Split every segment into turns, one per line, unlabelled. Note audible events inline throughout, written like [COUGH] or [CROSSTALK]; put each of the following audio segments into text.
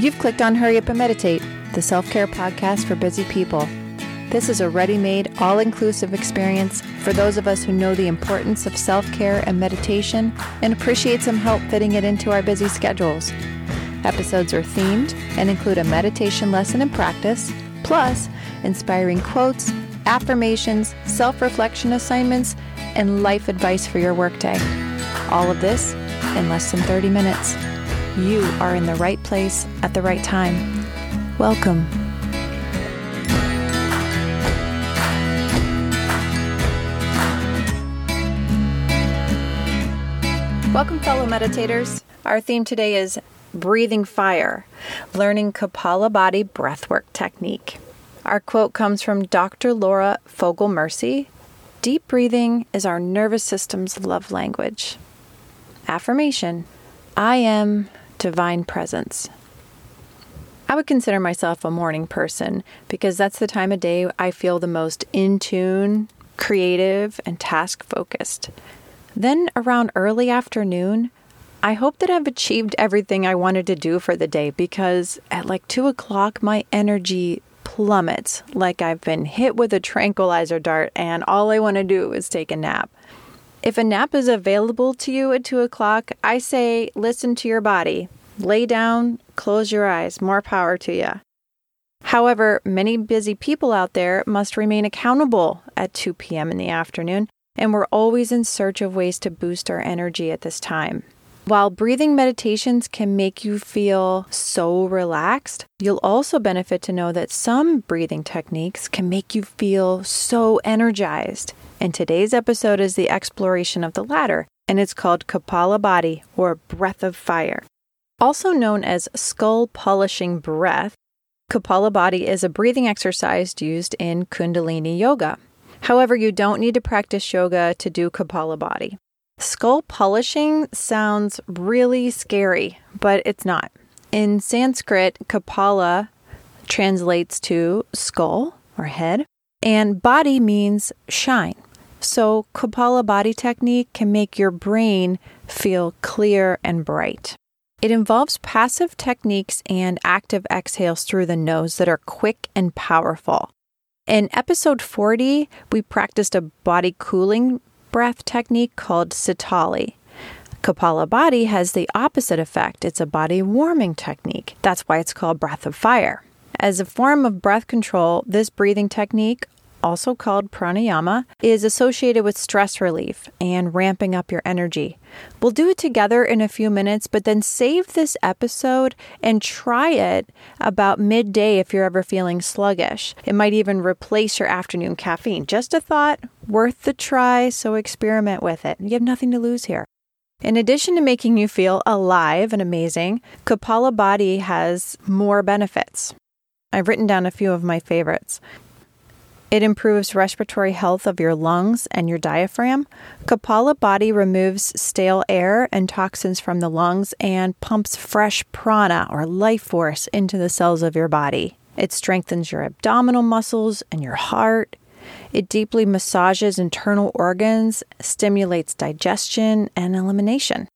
You've clicked on Hurry Up and Meditate, the self care podcast for busy people. This is a ready made, all inclusive experience for those of us who know the importance of self care and meditation and appreciate some help fitting it into our busy schedules. Episodes are themed and include a meditation lesson and practice, plus inspiring quotes, affirmations, self reflection assignments, and life advice for your workday. All of this in less than 30 minutes. You are in the right place at the right time. Welcome. Welcome, fellow meditators. Our theme today is breathing fire, learning Kapalabhati breathwork technique. Our quote comes from Dr. Laura Fogel Mercy Deep breathing is our nervous system's love language. Affirmation I am divine presence. I would consider myself a morning person because that's the time of day I feel the most in tune, creative, and task focused. Then around early afternoon, I hope that I've achieved everything I wanted to do for the day because at like two o'clock, my energy plummets like I've been hit with a tranquilizer dart and all I want to do is take a nap. If a nap is available to you at 2 o'clock, I say listen to your body. Lay down, close your eyes, more power to you. However, many busy people out there must remain accountable at 2 p.m. in the afternoon, and we're always in search of ways to boost our energy at this time. While breathing meditations can make you feel so relaxed, you'll also benefit to know that some breathing techniques can make you feel so energized. And today's episode is the exploration of the latter, and it's called Kapalabhati or breath of fire. Also known as skull polishing breath, Kapalabhati is a breathing exercise used in Kundalini yoga. However, you don't need to practice yoga to do Kapalabhati. Skull polishing sounds really scary, but it's not. In Sanskrit, Kapala translates to skull or head, and bhati means shine. So, Kapalabhati technique can make your brain feel clear and bright. It involves passive techniques and active exhales through the nose that are quick and powerful. In episode 40, we practiced a body cooling breath technique called Sitali. Kapalabhati has the opposite effect. It's a body warming technique. That's why it's called breath of fire. As a form of breath control, this breathing technique also called pranayama, is associated with stress relief and ramping up your energy. We'll do it together in a few minutes, but then save this episode and try it about midday if you're ever feeling sluggish. It might even replace your afternoon caffeine. Just a thought, worth the try, so experiment with it. You have nothing to lose here. In addition to making you feel alive and amazing, Kapalabhati has more benefits. I've written down a few of my favorites. It improves respiratory health of your lungs and your diaphragm. Kapalabhati removes stale air and toxins from the lungs and pumps fresh prana or life force into the cells of your body. It strengthens your abdominal muscles and your heart. It deeply massages internal organs, stimulates digestion and elimination.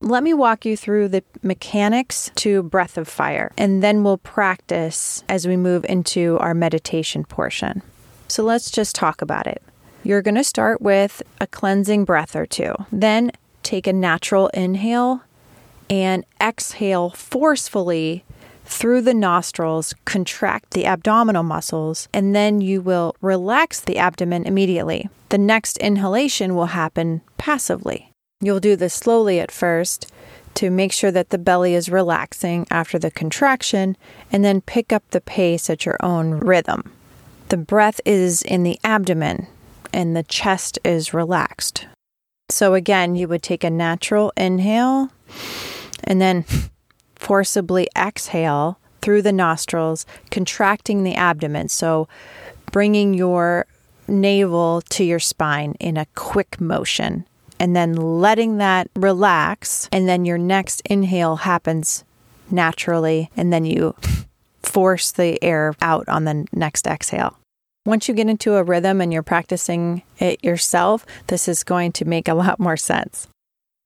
Let me walk you through the mechanics to breath of fire, and then we'll practice as we move into our meditation portion. So let's just talk about it. You're going to start with a cleansing breath or two. Then take a natural inhale and exhale forcefully through the nostrils, contract the abdominal muscles, and then you will relax the abdomen immediately. The next inhalation will happen passively. You'll do this slowly at first to make sure that the belly is relaxing after the contraction, and then pick up the pace at your own rhythm. The breath is in the abdomen and the chest is relaxed. So, again, you would take a natural inhale and then forcibly exhale through the nostrils, contracting the abdomen. So, bringing your navel to your spine in a quick motion and then letting that relax. And then your next inhale happens naturally, and then you force the air out on the next exhale. Once you get into a rhythm and you're practicing it yourself, this is going to make a lot more sense.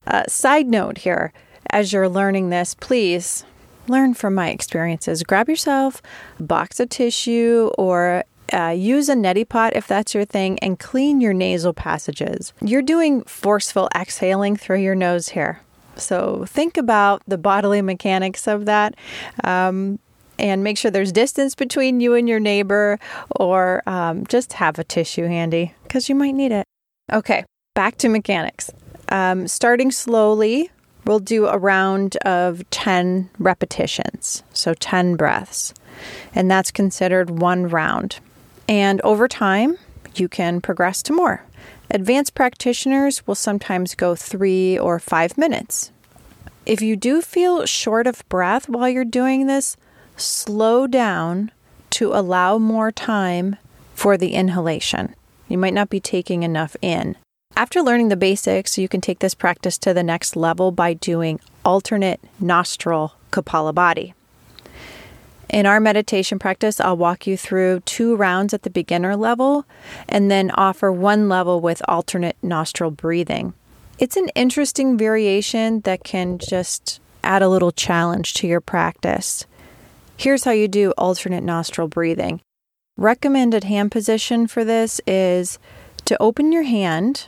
Uh, side note here as you're learning this, please learn from my experiences. Grab yourself a box of tissue or uh, use a neti pot if that's your thing and clean your nasal passages. You're doing forceful exhaling through your nose here. So think about the bodily mechanics of that. Um, and make sure there's distance between you and your neighbor, or um, just have a tissue handy because you might need it. Okay, back to mechanics. Um, starting slowly, we'll do a round of 10 repetitions, so 10 breaths, and that's considered one round. And over time, you can progress to more. Advanced practitioners will sometimes go three or five minutes. If you do feel short of breath while you're doing this, slow down to allow more time for the inhalation. You might not be taking enough in. After learning the basics, you can take this practice to the next level by doing alternate nostril Kapalabhati. In our meditation practice, I'll walk you through two rounds at the beginner level and then offer one level with alternate nostril breathing. It's an interesting variation that can just add a little challenge to your practice. Here's how you do alternate nostril breathing. Recommended hand position for this is to open your hand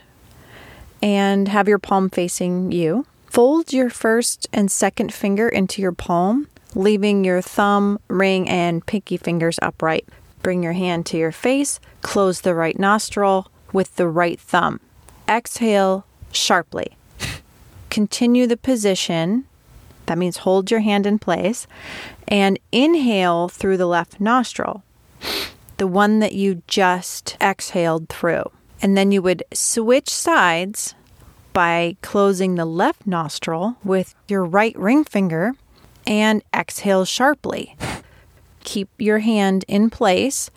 and have your palm facing you. Fold your first and second finger into your palm leaving your thumb, ring, and pinky fingers upright. Bring your hand to your face, close the right nostril with the right thumb. Exhale sharply. Continue the position. That means hold your hand in place and inhale through the left nostril, the one that you just exhaled through. And then you would switch sides by closing the left nostril with your right ring finger and exhale sharply. Keep your hand in place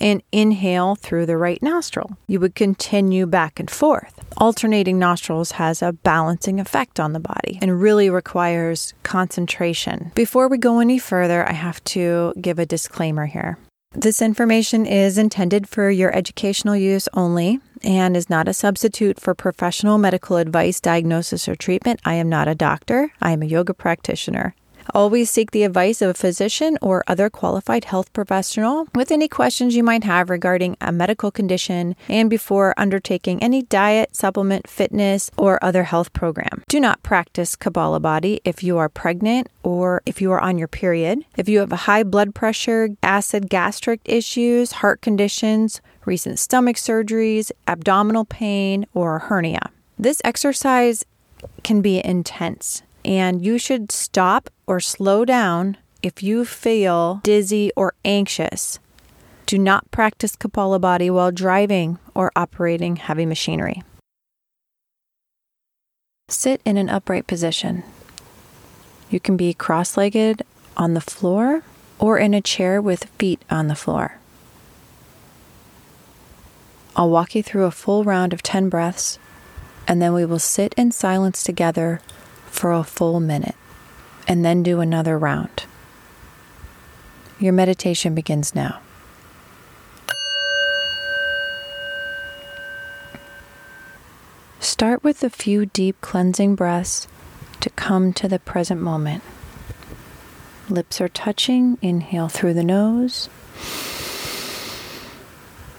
and inhale through the right nostril. You would continue back and forth. Alternating nostrils has a balancing effect on the body and really requires concentration. Before we go any further, I have to give a disclaimer here. This information is intended for your educational use only and is not a substitute for professional medical advice, diagnosis, or treatment. I am not a doctor, I am a yoga practitioner. Always seek the advice of a physician or other qualified health professional with any questions you might have regarding a medical condition and before undertaking any diet, supplement, fitness, or other health program. Do not practice Kapalabhati if you are pregnant or if you are on your period, if you have high blood pressure, acid gastric issues, heart conditions, recent stomach surgeries, abdominal pain, or hernia. This exercise can be intense and you should stop or slow down if you feel dizzy or anxious. Do not practice Kapalabhati while driving or operating heavy machinery. Sit in an upright position. You can be cross legged on the floor or in a chair with feet on the floor. I'll walk you through a full round of 10 breaths, and then we will sit in silence together for a full minute and then do another round. Your meditation begins now. Start with a few deep cleansing breaths to come to the present moment. Lips are touching. Inhale through the nose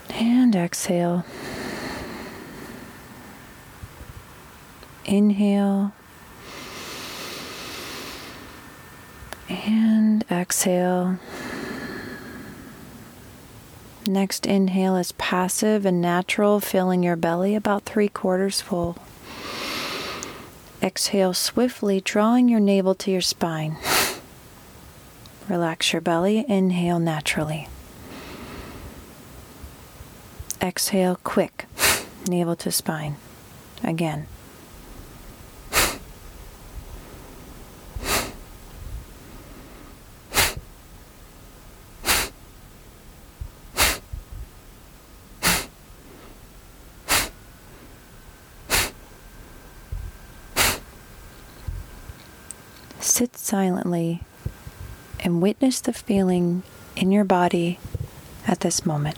and exhale. Inhale And exhale. Next inhale is passive and natural, filling your belly about three quarters full. Exhale swiftly, drawing your navel to your spine. [LAUGHS] Relax your belly. Inhale naturally. Exhale quick, [LAUGHS] navel to spine. Again. Sit silently and witness the feeling in your body at this moment.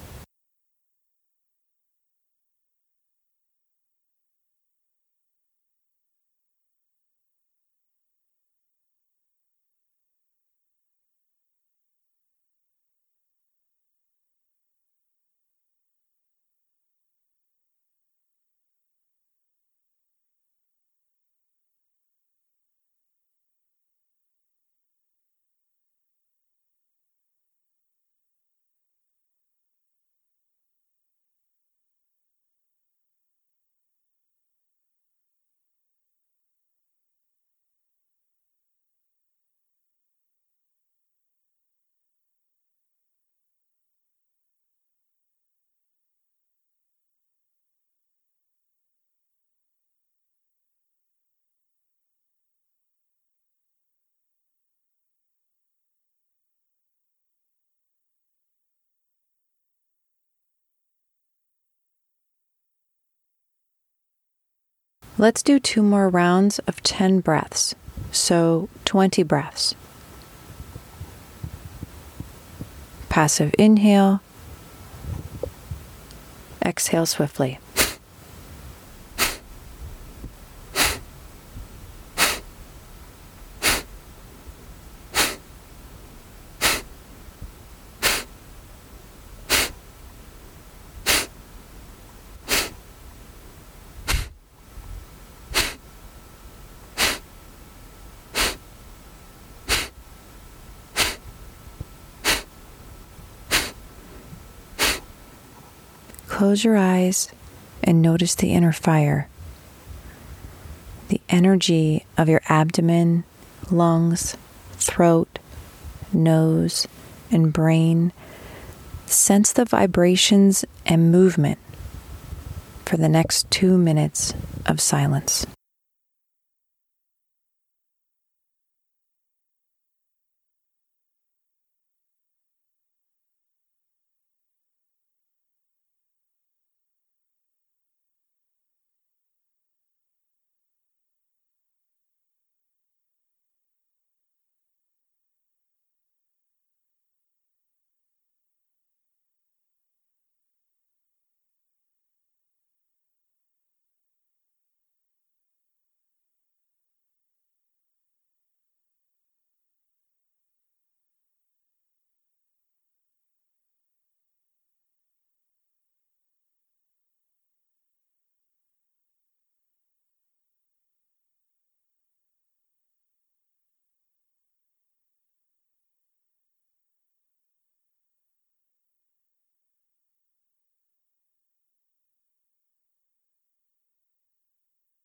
Let's do two more rounds of 10 breaths, so 20 breaths. Passive inhale, exhale swiftly. Close your eyes and notice the inner fire. The energy of your abdomen, lungs, throat, nose, and brain. Sense the vibrations and movement for the next two minutes of silence.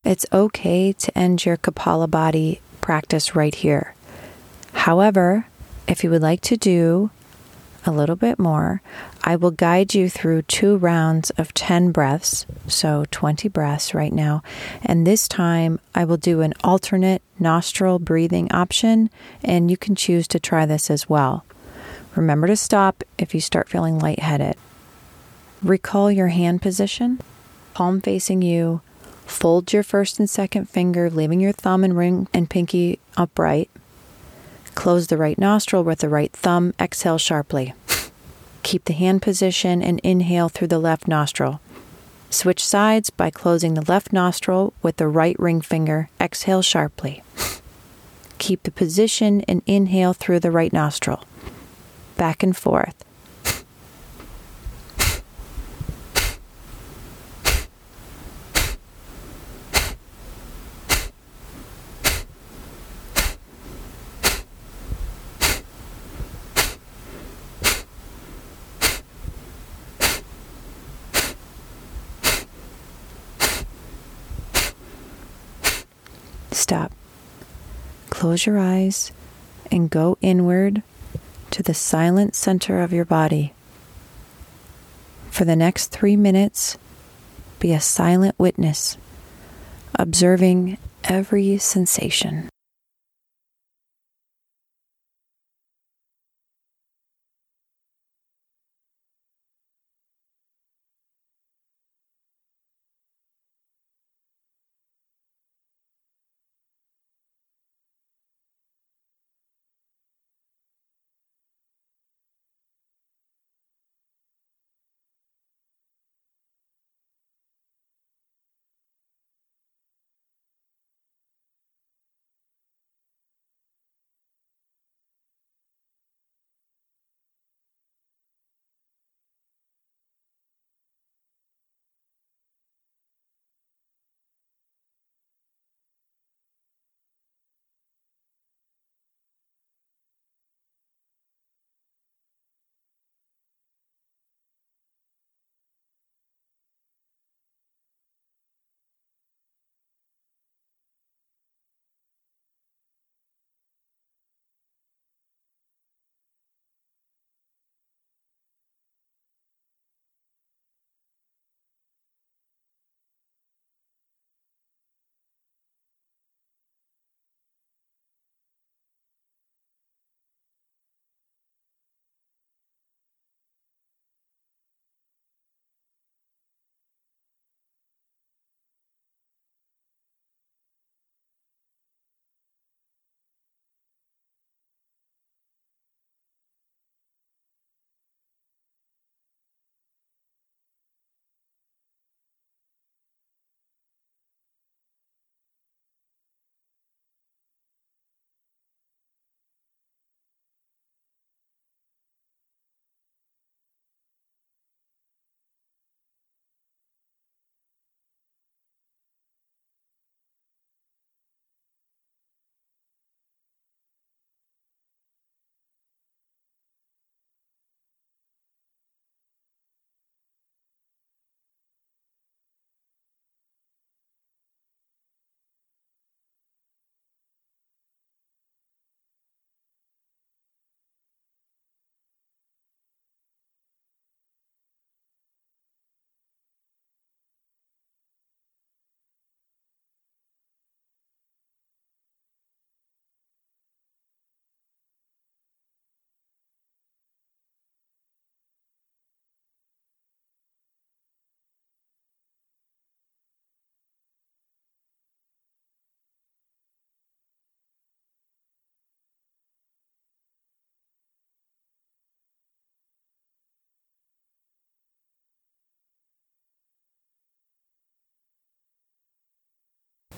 It's okay to end your Kapalabhati practice right here. However, if you would like to do a little bit more, I will guide you through two rounds of 10 breaths, so 20 breaths right now. And this time I will do an alternate nostril breathing option, and you can choose to try this as well. Remember to stop if you start feeling lightheaded. Recall your hand position, palm facing you Fold your first and second finger, leaving your thumb and ring and pinky upright. Close the right nostril with the right thumb. Exhale sharply. [LAUGHS] Keep the hand position and inhale through the left nostril. Switch sides by closing the left nostril with the right ring finger. Exhale sharply. [LAUGHS] Keep the position and inhale through the right nostril. Back and forth. Stop. Close your eyes and go inward to the silent center of your body. For the next three minutes, be a silent witness, observing every sensation.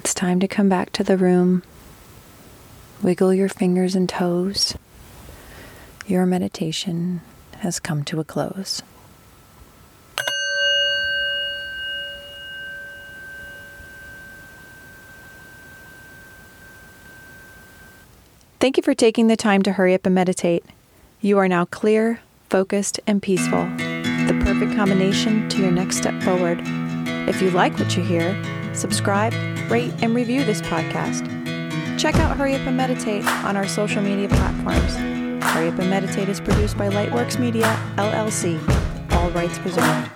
It's time to come back to the room. Wiggle your fingers and toes. Your meditation has come to a close. Thank you for taking the time to hurry up and meditate. You are now clear, focused, and peaceful. The perfect combination to your next step forward. If you like what you hear, subscribe, rate, and review this podcast. Check out Hurry Up and Meditate on our social media platforms. Hurry Up and Meditate is produced by Lightworks Media, LLC. All rights reserved.